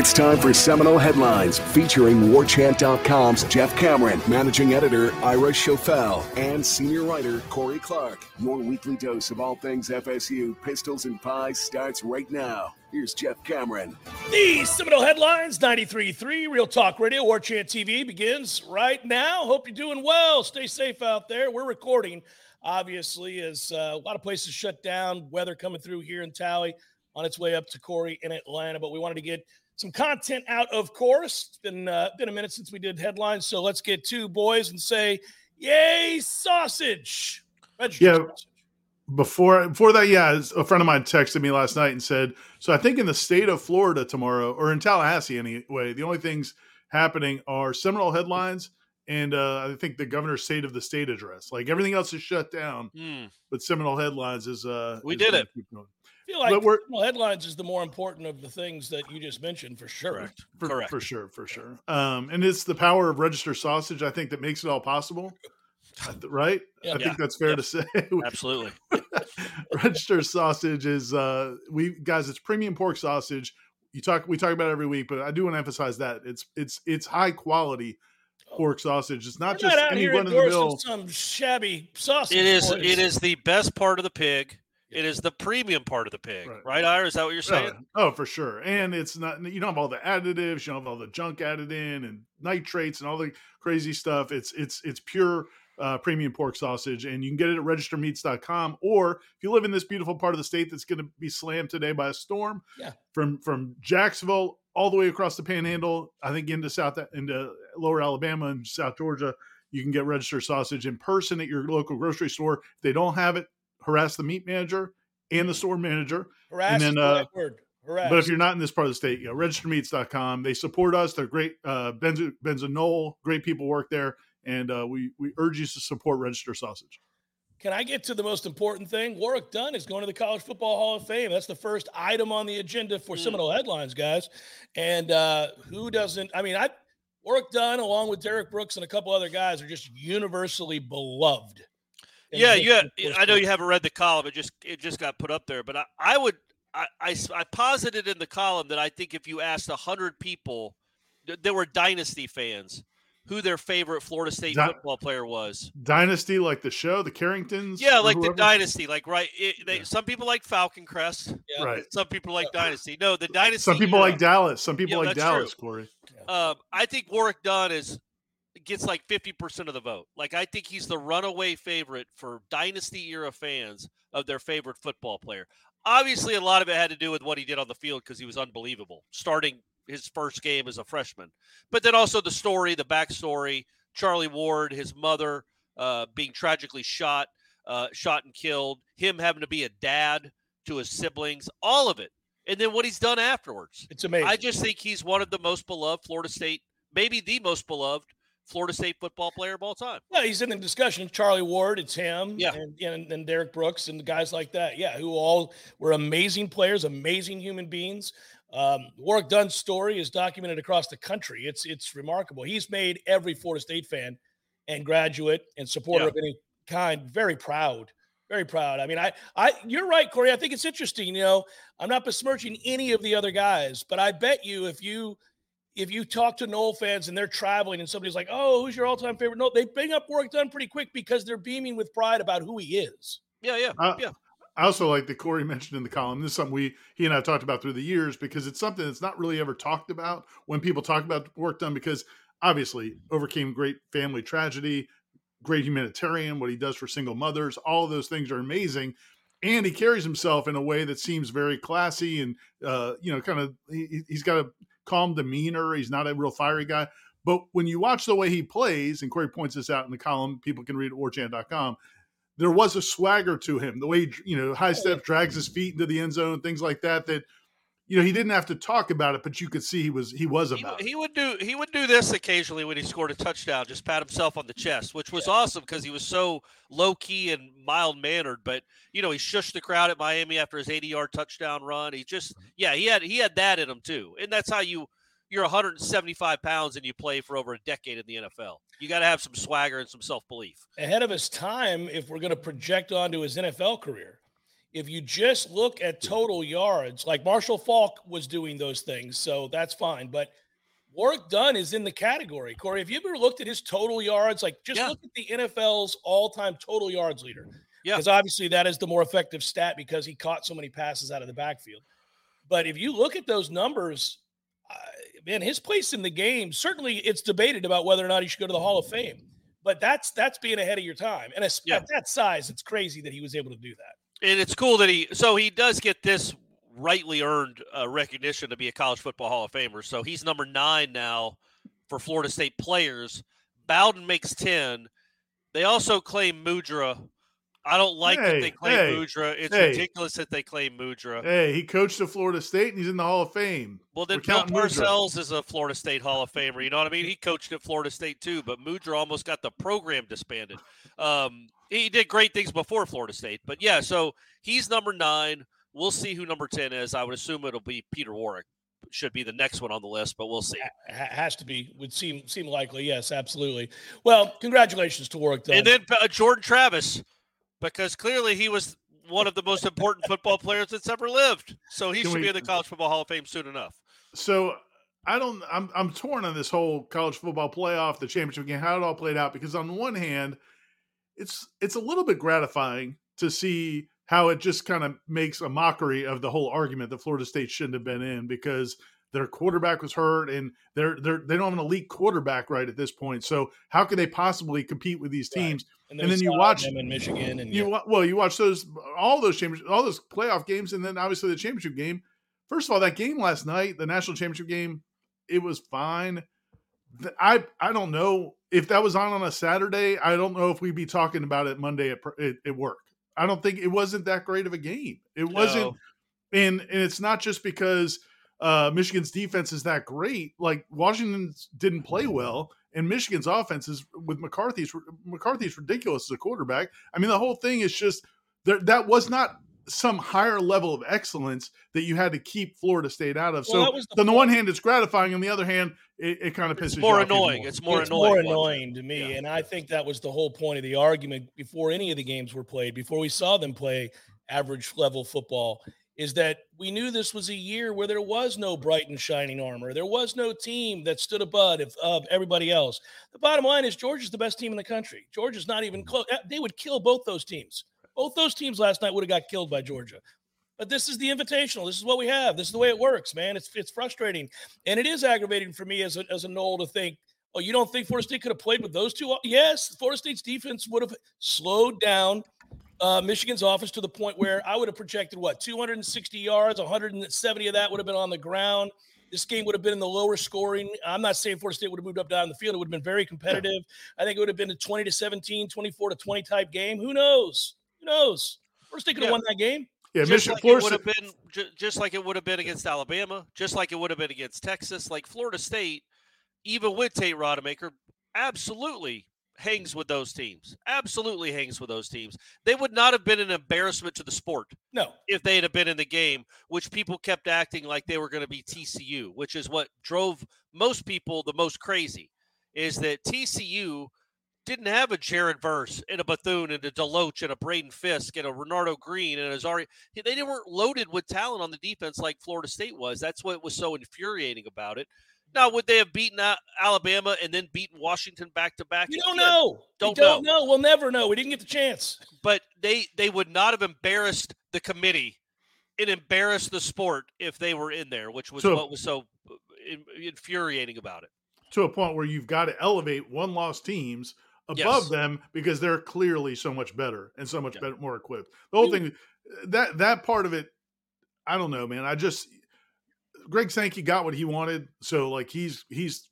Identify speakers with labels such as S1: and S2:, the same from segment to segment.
S1: It's time for Seminole Headlines featuring WarChant.com's Jeff Cameron, managing editor Ira Schoffel, and senior writer Corey Clark. Your weekly dose of all things FSU, pistols, and pies starts right now. Here's Jeff Cameron.
S2: The Seminole Headlines 93.3 Real Talk Radio, War Chant TV begins right now. Hope you're doing well. Stay safe out there. We're recording, obviously, as uh, a lot of places shut down, weather coming through here in Tally on its way up to Corey in Atlanta. But we wanted to get some content out, of course. It's been uh, been a minute since we did headlines, so let's get two boys and say, "Yay, sausage!"
S3: Registered yeah. Sausage. Before before that, yeah, a friend of mine texted me last night and said, "So I think in the state of Florida tomorrow, or in Tallahassee anyway, the only things happening are Seminole headlines." And uh, I think the governor's state of the state address. Like everything else is shut down, mm. but Seminole headlines is. Uh,
S4: we
S3: is
S4: did it
S2: feel like we're, headlines is the more important of the things that you just mentioned for sure.
S3: Correct. For, correct. For sure. For sure. Um, and it's the power of register sausage, I think, that makes it all possible. Right? Yeah, I think that's fair to say.
S4: Absolutely.
S3: register sausage is uh we guys, it's premium pork sausage. You talk we talk about it every week, but I do want to emphasize that it's it's it's high quality oh. pork sausage. It's not
S2: We're
S3: just
S2: not
S3: any
S2: run of the mill. Some shabby sausage.
S4: It is. Boys. It is the best part of the pig. It is the premium part of the pig, right? right Ira? Is that what you're saying?
S3: Oh, oh, for sure. And it's not you don't have all the additives, you don't have all the junk added in and nitrates and all the crazy stuff. It's it's it's pure uh, premium pork sausage, and you can get it at registermeats.com. Or if you live in this beautiful part of the state that's going to be slammed today by a storm,
S2: yeah.
S3: from from Jacksonville all the way across the Panhandle, I think into South into Lower Alabama and South Georgia, you can get registered sausage in person at your local grocery store. If they don't have it, harass the meat manager and the store manager.
S2: Harass and then, uh. Harass.
S3: But if you're not in this part of the state, you know, registermeats.com. They support us. They're great. Uh, Benzo, Benzo great people work there. And uh, we, we urge you to support Register Sausage.
S2: Can I get to the most important thing? Warrick Dunn is going to the College Football Hall of Fame. That's the first item on the agenda for mm. Seminole headlines, guys. And uh, who doesn't? I mean, I Warrick Dunn, along with Derrick Brooks and a couple other guys, are just universally beloved
S4: yeah, yeah. I know you haven't read the column. It just it just got put up there, but I, I would I, I, I posited in the column that I think if you asked hundred people, there were dynasty fans, who their favorite Florida State Di- football player was.
S3: Dynasty, like the show, the Carringtons.
S4: Yeah, like the Dynasty, like right. It, they, yeah. Some people like Falcon Crest.
S3: Yeah. Right.
S4: Some people like Dynasty. No, the Dynasty.
S3: Some people like Dallas. Some people yeah, like Dallas. True. Corey.
S4: Um, I think Warrick Dunn is gets like 50% of the vote. Like I think he's the runaway favorite for dynasty era fans of their favorite football player. Obviously a lot of it had to do with what he did on the field because he was unbelievable starting his first game as a freshman. But then also the story, the backstory, Charlie Ward, his mother uh, being tragically shot, uh, shot and killed, him having to be a dad to his siblings, all of it. And then what he's done afterwards.
S2: It's amazing.
S4: I just think he's one of the most beloved Florida State, maybe the most beloved Florida State football player of all time.
S2: Yeah, he's in the discussion. Charlie Ward, it's him.
S4: Yeah.
S2: And, and, and Derrick Brooks and the guys like that. Yeah, who all were amazing players, amazing human beings. Um, Warrick Dunn's story is documented across the country. It's it's remarkable. He's made every Florida State fan and graduate and supporter yeah. of any kind very proud. Very proud. I mean, I, I, you're right, Corey. I think it's interesting. You know, I'm not besmirching any of the other guys, but I bet you if you if you talk to Nole fans and they're traveling and somebody's like, "Oh, who's your all-time favorite?" No, they bring up Warrick Dunn pretty quick because they're beaming with pride about who he is.
S4: Yeah, yeah, uh, yeah.
S3: I also like that Corey mentioned in the column. This is something we he and I talked about through the years because it's something that's not really ever talked about when people talk about Warrick Dunn because obviously overcame great family tragedy, great humanitarian, what he does for single mothers, all of those things are amazing. And he carries himself in a way that seems very classy and uh, you know, kind of he, he's got a calm demeanor. He's not a real fiery guy. But when you watch the way he plays, and Corey points this out in the column, people can read at warchant.com, there was a swagger to him. The way, you know, high oh, step drags his feet into the end zone, things like that, that you know, he didn't have to talk about it, but you could see he was he was about
S4: he,
S3: it.
S4: He would do he would do this occasionally when he scored a touchdown, just pat himself on the chest, which was yeah. awesome because he was so low key and mild mannered. But you know, he shushed the crowd at Miami after his 80 yard touchdown run. He just mm-hmm. yeah, he had he had that in him too, and that's how you you're 175 pounds and you play for over a decade in the NFL. You got to have some swagger and some self belief.
S2: Ahead of his time, if we're going to project onto his NFL career if you just look at total yards, like Marshall Faulk was doing those things, so that's fine. But Warrick Dunn is in the category. Corey, have you ever looked at his total yards? Like, just yeah. look at the NFL's all-time total yards leader. Yeah, because obviously that is the more effective stat because he caught so many passes out of the backfield. But if you look at those numbers, uh, man, his place in the game certainly it's debated about whether or not he should go to the Hall of Fame. But that's that's being ahead of your time, and yeah. at that size, it's crazy that he was able to do that.
S4: And it's cool that he so he does get this rightly earned uh, recognition to be a college football Hall of Famer. So he's number nine now for Florida State players. Bowden makes ten. They also claim Mudra I don't like hey, that they claim hey, Mudra. It's hey. ridiculous that they claim Mudra.
S3: Hey, he coached at Florida State and he's in the Hall of Fame.
S4: Well, then Bill Parcells Mudra. is a Florida State Hall of Famer. You know what I mean? He coached at Florida State too, but Mudra almost got the program disbanded. Um, he did great things before Florida State, but yeah. So he's number nine. We'll see who number ten is. I would assume it'll be Peter Warrick. Should be the next one on the list, but we'll see.
S2: has to be. Would seem seem likely. Yes, absolutely. Well, congratulations to Warrick.
S4: Though. And then uh, Jordan Travis because clearly he was one of the most important football players that's ever lived. So he Can should we, be in the College Football Hall of Fame soon enough.
S3: So I don't. I'm I'm torn on this whole college football playoff, the championship game, how it all played out. Because on one hand, it's it's a little bit gratifying to see how it just kind of makes a mockery of the whole argument that Florida State shouldn't have been in because their quarterback was hurt and they're they're they don't have an elite quarterback right at this point. So how could they possibly compete with these teams? Right. And, and then you watch
S2: them in Michigan and
S3: you yeah. well you watch those all those championship all those playoff games and then obviously the championship game. First of all, that game last night, the national championship game, it was fine. I I don't know if that was on on a Saturday. I don't know if we'd be talking about it Monday at, at, at work. I don't think it wasn't that great of a game. It wasn't, no. and and it's not just because uh, Michigan's defense is that great. Like Washington didn't play well, and Michigan's offense is with McCarthy's McCarthy's ridiculous as a quarterback. I mean, the whole thing is just there. That was not some higher level of excellence that you had to keep Florida State out of. Well, so on the one hand, it's gratifying. On the other hand, it, it kind of pisses
S4: it's more
S3: annoying.
S4: More. It's more
S2: it's
S4: annoying.
S2: More annoying to me, yeah. and I think that was the whole point of the argument before any of the games were played. Before we saw them play average level football, is that we knew this was a year where there was no bright and shining armor. There was no team that stood above of everybody else. The bottom line is Georgia's the best team in the country. Georgia's not even close. Eh, they would kill both those teams. Both those teams last night would have got killed by Georgia. But this is the invitational. This is what we have. This is the way it works, man. It's it's frustrating. And it is aggravating for me as a, as a Nole to think, oh, you don't think Florida State could have played with those two? Yes, Florida State's defense would have slowed down uh, Michigan's offense to the point where I would have projected what 260 yards, 170 of that would have been on the ground. This game would have been in the lower scoring. I'm not saying Florida State would have moved up down the field. It would have been very competitive. I think it would have been a 20 to 17, 24 to 20 type game. Who knows? Who knows? Florida State could have yeah. won that game.
S4: Yeah, just Michigan, like Florida it would have been, just like it would have been against Alabama, just like it would have been against Texas. Like Florida State, even with Tate Rodemaker, absolutely hangs with those teams. Absolutely hangs with those teams. They would not have been an embarrassment to the sport.
S2: No.
S4: If they had been in the game, which people kept acting like they were going to be TCU, which is what drove most people the most crazy, is that TCU didn't have a Jared Verse and a Bethune and a Deloach and a Braden Fiske and a Renardo Green and a Zari. They weren't loaded with talent on the defense like Florida State was. That's what was so infuriating about it. Now, would they have beaten Alabama and then beaten Washington back to back?
S2: You don't know. Don't, we don't know. know. We'll never know. We didn't get the chance.
S4: But they they would not have embarrassed the committee and embarrassed the sport if they were in there, which was so, what was so uh, infuriating about it.
S3: To a point where you've got to elevate one loss teams above yes. them because they're clearly so much better and so much yeah. better, more equipped. The whole thing that that part of it, I don't know, man. I just Greg Sankey got what he wanted, so like he's he's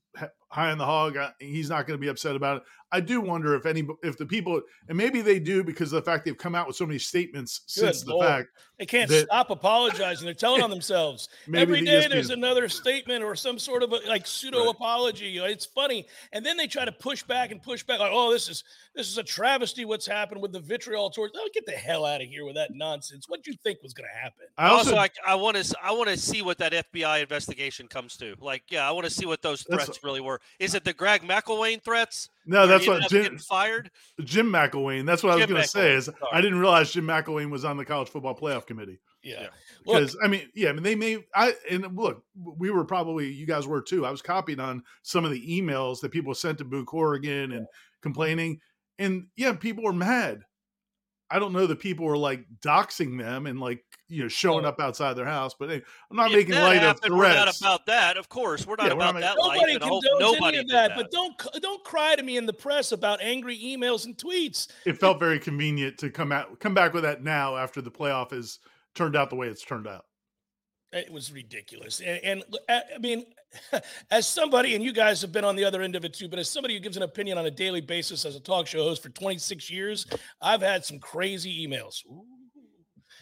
S3: high on the hog. Uh, he's not going to be upset about it. I do wonder if any if the people and maybe they do because of the fact they've come out with so many statements Good since Lord. the fact
S2: they can't that, stop apologizing. They're telling on themselves every the day. ESPN. There's another statement or some sort of a, like pseudo right. apology. It's funny, and then they try to push back and push back like, "Oh, this is this is a travesty. What's happened with the vitriol towards? Oh, get the hell out of here with that nonsense. What do you think was going to happen?
S4: I also, I, I want to I want to see what that FBI investigation comes to. Like, yeah, I want to see what those threats really were or is it the Greg McElwain threats?
S3: No, that's what Jim,
S4: fired.
S3: Jim McElwain. That's what I was going to say. Is
S4: sorry.
S3: I didn't realize Jim McElwain was on the college football playoff committee.
S2: Yeah.
S4: Yeah.
S2: Look,
S3: Because I mean, yeah, I mean, they may. I and look, we were probably you guys were too. I was copied on some of the emails that people sent to Boo Corrigan and complaining, and yeah, people were mad. I don't know that people were like doxing them and like you know showing
S2: Oh.
S3: up outside their house, but hey, I'm not
S4: If
S3: making
S4: that
S3: light of
S4: happened, we're not
S3: threats.
S4: about that. Of course, we're not
S3: Yeah, we're not
S4: about that.
S3: making-
S2: Nobody
S4: and I
S2: condones
S4: nobody
S2: any of that,
S4: that.
S2: but don't don't cry to me in the press about angry emails and tweets.
S3: it felt very convenient to come out come back with that now after the playoff has turned out the way it's turned out.
S2: It was ridiculous, and, and I mean, as somebody, and you guys have been on the other end of it too, but as somebody who gives an opinion on a daily basis as a talk show host for 26 years, I've had some crazy emails. Ooh.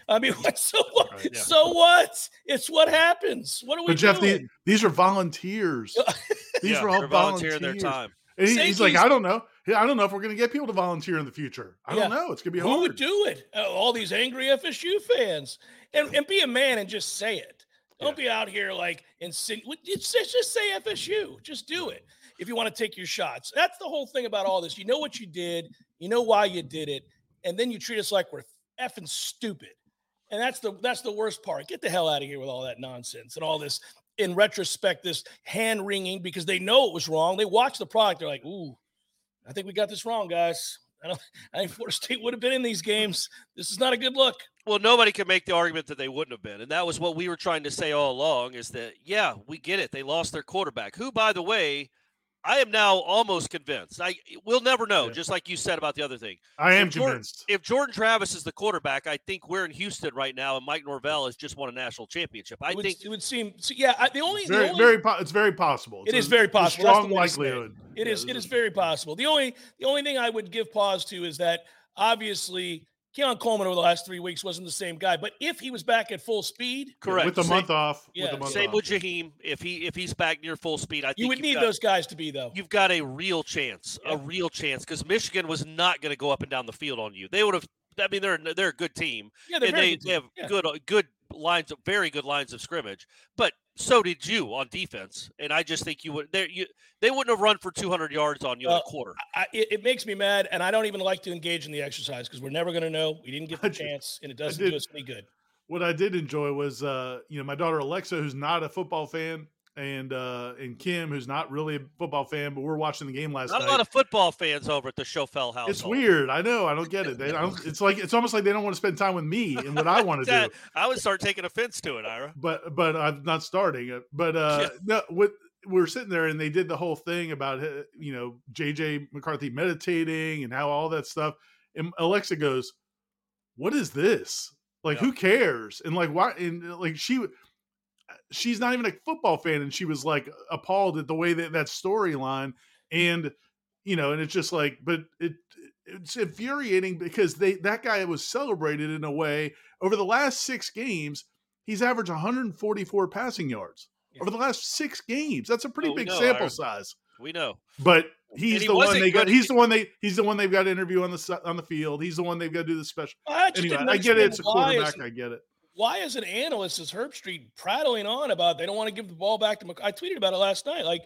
S2: I mean, so what?
S3: Right,
S4: yeah.
S2: So what? It's what happens. What are we
S3: But Jeff,
S2: doing?
S3: these, these are volunteers. These
S4: yeah,
S3: are all
S4: they're volunteering
S3: volunteers.
S4: their time.
S3: And he- he's like, I don't know. I don't know if we're going to get people to volunteer in the future. I don't know. It's going to be hard.
S2: Who would do it? Uh, all these angry FSU fans, and and be a man and just say it. Don't be out here like insin. Just, just say FSU. Just do it if you want to take your shots. That's the whole thing about all this. You know what you did. You know why you did it, and then you treat us like we're effing stupid. And that's the that's the worst part. Get the hell out of here with all that nonsense and all this. In retrospect, this hand wringing because they know it was wrong. They watch the product. They're like, "Ooh, I think we got this wrong, guys. I don't. I think Florida State would have been in these games. This is not a good look."
S4: Well, nobody can make the argument that they wouldn't have been. And that was what we were trying to say all along is that, yeah, we get it. They lost their quarterback, who, by the way, I am now almost convinced. I We'll never know,
S3: Yeah.
S4: just like you said about the other thing.
S3: I am
S4: If Jordan-
S3: convinced.
S4: If Jordan Travis is the quarterback, I think we're in Houston right now, and Mike Norvell has just won a national championship. I
S2: it would,
S4: think
S2: it would seem. So yeah, I, the only,
S3: It's
S2: the
S3: very,
S2: only
S3: very, po- it's very possible.
S2: It
S3: It's
S2: is very possible.
S3: Strong
S2: way to say it.
S3: likelihood.
S2: It
S3: Yeah,
S2: is. It very possible. The only the only thing I would give pause to is that obviously Keon Coleman over the last three weeks wasn't the same guy. But if he was back at full speed,
S4: correct.
S3: With the
S4: Same-
S3: month off.
S2: Yeah,
S3: with the month
S4: Same
S3: off.
S4: with Jaheim. If he if he's back near full speed, I think
S2: you would need
S4: got-
S2: those guys to be though.
S4: you've got a real chance,
S2: Yeah.
S4: a real chance, because Michigan was not going to go up and down the field on you. They would have. I mean, they're they're a good team,
S2: Yeah, they're
S4: and
S2: very
S4: they,
S2: good
S4: they have.
S2: Yeah.
S4: good good lines of very good lines of scrimmage. But so did you on defense, and I just think you would. They you they wouldn't have run for 200 yards on you in
S2: Well,
S4: a quarter.
S2: I, it, it makes me mad, and I don't even like to engage in the exercise because we're never going to know. We didn't get
S3: I
S2: the
S3: did-
S2: chance, and it doesn't do us any good.
S3: What I did enjoy was, uh, you know, my daughter Alexa, who's not a football fan, and uh, and Kim, who's not really a football fan, but we're watching the game last
S4: Not
S3: night.
S4: a lot of football fans over at the Schoffel house.
S3: it's weird. I know. I don't get it. They, I don't, it's like it's almost like they don't want to spend time with me and what I want to do.
S4: I would start taking offense to it, Ira.
S3: but but I'm not starting it. But uh no, what we were sitting there and they did the whole thing about uh, you know JJ McCarthy meditating and how all that stuff. And Alexa goes, "What is this? Like,
S4: Yeah.
S3: who cares?" And like, why? And like, she she's not even a football fan, and she was like appalled at the way that that storyline and you know, and it's just like, but it it's infuriating because they that guy was celebrated in a way over the last six games. He's averaged 144 passing yards
S2: Yeah.
S3: over the last six games. That's a pretty
S4: Oh, we
S3: big
S4: know,
S3: sample
S4: Ira.
S3: size.
S4: We know.
S3: But he's
S4: he
S3: the one they got. He's the one they. He's the one they've got to interview on the on the field. He's the one they've got to do the special.
S2: I
S3: Anyway, I get it. It's a
S2: understand why as
S3: quarterback. I get it.
S2: Why as an analyst is Herbstreit prattling on about they don't want to give the ball back to Mc- I tweeted about it last night. Like,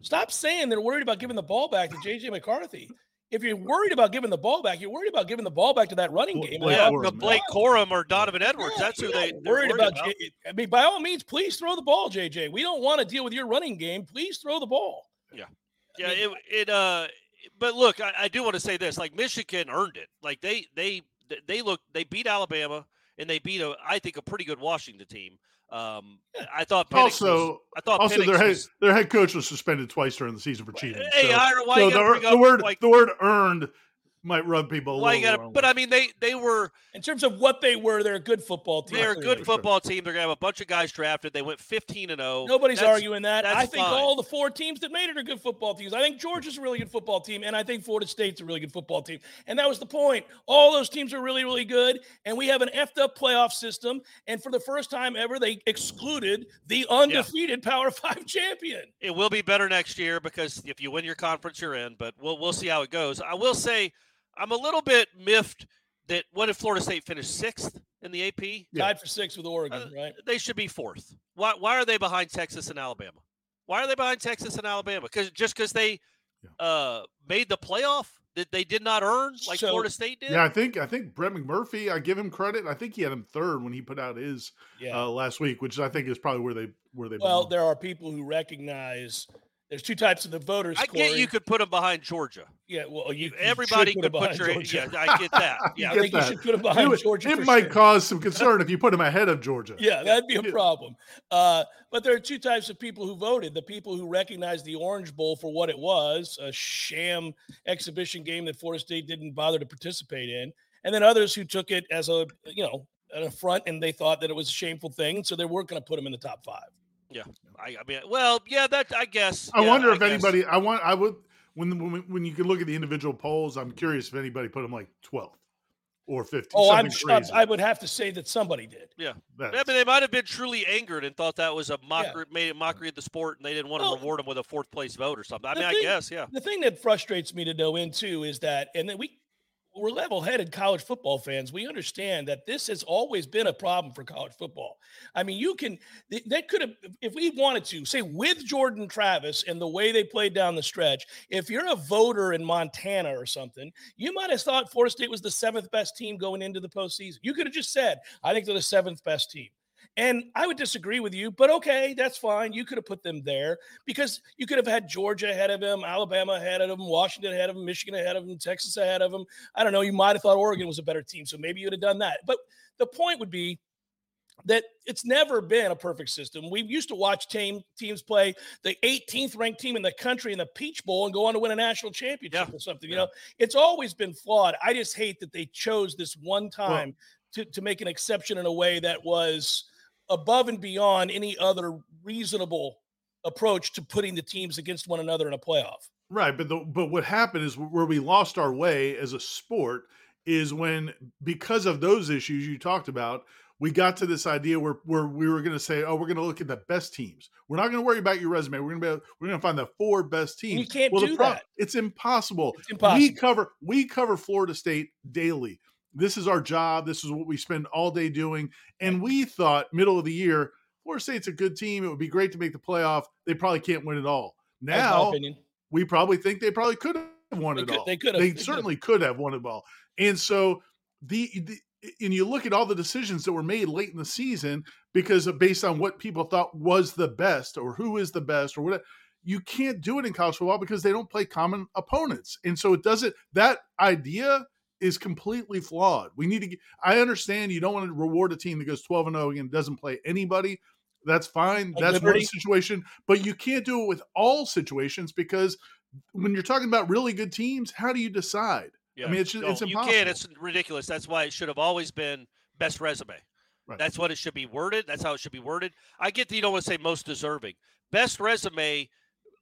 S2: stop saying they're worried about giving the ball back to JJ McCarthy. If you're worried about giving the ball back, you're worried about giving the ball back to that running game.
S3: Blake
S4: yeah,
S3: Corum,
S4: the. Blake Corum or Donovan Edwards.
S2: Yeah,
S4: That's who they
S2: not
S4: they're
S2: worried about.
S4: about.
S2: J- I mean, by all means, please throw the ball, JJ. We don't want to deal with your running game. Please throw the ball.
S4: Yeah,
S2: mean-
S4: it it uh but look, I, I do want to say this. Like Michigan earned it. Like they they they look they beat Alabama and they beat a I think a pretty good Washington team. Um I thought Penix was,
S3: Also,
S4: I thought
S3: also
S4: Penix
S3: their head
S4: was,
S3: their head coach was suspended twice during the season for cheating.
S4: Hey,
S3: so, so
S4: you
S3: the, the word
S4: like
S3: the word earned might rub people a
S4: why
S3: little.
S4: got to but
S3: way.
S4: I mean they they were
S2: In terms of what they were, they're a good football team.
S4: they're a
S2: clearly.
S4: good football team. They're gonna have a bunch of guys drafted. They went 15 and 0.
S2: Nobody's
S4: That's-
S2: arguing that. I think
S4: fine.
S2: all the four teams that made it are good football teams. I think Georgia's a really good football team, and I think Florida State's a really good football team. And that was the point. All those teams are really, really good, and we have an effed up playoff system. And for the first time ever, they excluded the undefeated Power Five champion.
S4: it will be better next year because if you win your conference, you're in. But we'll we'll see how it goes. I will say I'm a little bit miffed that what if Florida State finished sixth in the AP?
S3: Yeah.
S2: Tied for six with Oregon,
S4: Uh,
S2: right?
S4: They should be fourth. Why why are they behind Texas and Alabama? Why are they behind Texas and Alabama? Because just because they
S3: Yeah.
S4: uh, made the playoff that they did not earn, like
S2: So-
S4: Florida State did.
S3: Yeah, I think I think Brett McMurphy. I give him credit. I think he had him third when he put out his
S2: Yeah.
S3: uh, last week, which I think is probably where they where they.
S2: well,
S3: belong.
S2: there are people who recognize there's two types of the voters.
S4: I get
S2: Corey.
S4: you could put them behind Georgia.
S2: Yeah, well, you, you
S4: Everybody
S2: should
S4: could
S2: put,
S4: put your
S2: behind Georgia.
S4: yeah. I get that.
S3: You
S4: Yeah,
S2: I think
S3: that.
S2: you should put him
S3: it,
S2: behind
S3: would-
S2: Georgia.
S3: it
S2: for
S3: might
S2: sure.
S3: cause some concern if you put him ahead of Georgia.
S2: Yeah, that'd be a
S3: Yeah.
S2: problem. Uh, but there are two types of people who voted: the people who recognized the Orange Bowl for what it was—a sham exhibition game that Florida State didn't bother to participate in, and then others who took it as a you know an affront and they thought that it was a shameful thing, so they weren't going to put him in the top five.
S4: I, I mean, well, yeah, that I guess.
S3: I
S4: yeah,
S3: wonder if
S4: guess.
S3: anybody. I want. I would when the, when when you can look at the individual polls. I'm curious if anybody put them like 12th or 15th.
S2: Oh, I'm sure,
S3: crazy.
S2: I would have to say that somebody did.
S3: That's-
S4: Yeah, but they might have been truly angered and thought that was a mockery, made a mockery of the sport, and they didn't want to
S2: Well,
S4: reward them with a fourth place vote or something. I
S2: the
S4: mean, I guess, yeah.
S2: The thing that frustrates me to no end too is that, and then we we're level-headed college football fans. We understand that this has always been a problem for college football. I mean, you can that could have, if we wanted to, say with Jordan Travis and the way they played down the stretch. If you're a voter in Montana or something, you might have thought Florida State was the seventh best team going into the postseason. You could have just said, "I think they're the seventh best team." And I would disagree with you, but okay, that's fine. You could have put them there because you could have had Georgia ahead of him, Alabama ahead of him, Washington ahead of him, Michigan ahead of him, Texas ahead of him. I don't know. You might have thought Oregon was a better team, so maybe you would have done that. But the point would be that it's never been a perfect system. We used to watch team teams play the 18th ranked team in the country in the Peach Bowl and go on to win a national championship
S4: Yeah.
S2: or something. You
S4: Yeah.
S2: know, it's always been flawed. I just hate that they chose this one time to, to make an exception in a way that was above and beyond any other reasonable approach to putting the teams against one another in a playoff.
S3: Right, but the, but what happened is where we lost our way as a sport is when because of those issues you talked about, we got to this idea where where we were going to say, oh, we're going to look at the best teams. We're not going to worry about your resume. We're going to be we're going to find the four best
S2: And
S3: teams.
S2: you can't
S3: well,
S2: do
S3: pro-
S2: that.
S3: It's impossible.
S2: It's impossible.
S3: We cover we cover Florida State daily. This is our job. This is what we spend all day doing. And we thought middle of the year, Florida State's a good team. It would be great to make the playoff. They probably can't win it all. Now we probably think they probably could have won
S2: They
S3: it
S2: could-
S3: all.
S2: they could have.
S3: They
S2: They could have.
S3: certainly could have won it all. And so the, the and you look at all the decisions that were made late in the season because of based on what people thought was the best or who is the best or whatever. You can't do it in college football because they don't play common opponents. And so it doesn't that idea is completely flawed. We need to get, I understand you don't want to reward a team that goes 12 and 0 and doesn't play anybody. That's fine.
S2: Like
S3: That's
S2: Liberty?
S3: one situation, but you can't do it with all situations because when you're talking about really good teams, how do you decide?
S4: Yeah.
S3: I mean, it's just, it's
S4: you
S3: impossible.
S4: can't. It's ridiculous. That's why it should have always been best resume.
S3: Right.
S4: That's what it should be worded. That's how it should be worded. I get that you don't want to say most deserving. Best resume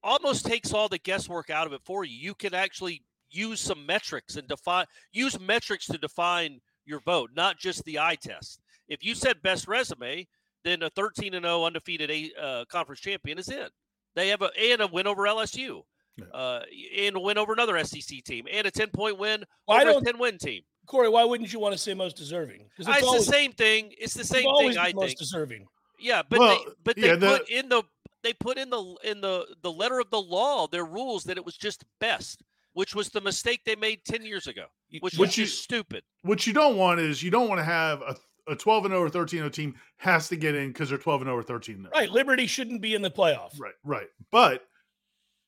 S4: almost takes all the guesswork out of it for you. You can actually use some metrics and define use metrics to define your vote, not just the eye test. If you said best resume, then a 13 and 0 undefeated a, uh, conference champion is in. They have a and a win over LSU,
S3: Yeah.
S4: uh, and a win over another SEC team, and a 10 point win
S2: Well,
S4: over a
S2: don't-
S4: 10 win team.
S2: Corey, why wouldn't you want to say most deserving? Because
S4: Uh, It's, the same thing. It's the same thing.
S2: been
S4: I
S2: most
S4: think.
S2: deserving.
S4: Yeah, but
S3: Well,
S4: they but they
S3: yeah, the-
S4: put in the they put in the in the the letter of the law their rules that it was just best, which was the mistake they made ten years ago, which was
S3: Which you-
S4: just stupid.
S3: what you don't want is you don't want to have a, a 12 and 0 or 13 0 team has to get in because they're 12 and 0 or 13 0.
S2: Right. Liberty shouldn't be in the playoff.
S3: Right, right. But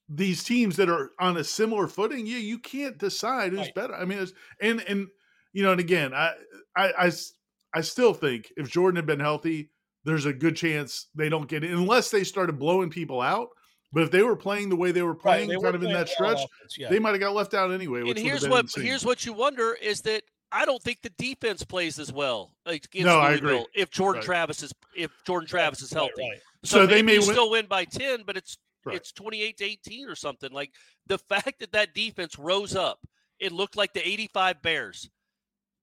S3: these teams that are on a similar footing, yeah, you can't decide who's
S2: Right.
S3: better. I mean, it's, and and you know, and again, I I I still think if Jordan had been healthy, there's a good chance they don't get in unless they started blowing people out. But if they were playing the way they were
S2: Right.
S3: playing,
S2: They
S3: kind of in that stretch,
S2: offense, yeah.
S3: they might have got left out anyway. Which
S4: And
S3: would have
S4: here's
S3: been
S4: what
S3: insane.
S4: here's what you wonder is that I don't think the defense plays as well against
S3: No, I agree.
S4: If Jordan
S3: Right.
S4: Travis is if Jordan Travis is healthy.
S2: right.
S3: So
S4: So,
S3: they
S4: they
S3: may
S4: may
S3: win-
S4: still win by ten, but it's
S3: Right.
S4: it's twenty eight to eighteen or something. Like the fact that that defense rose up, it looked like the eighty five Bears,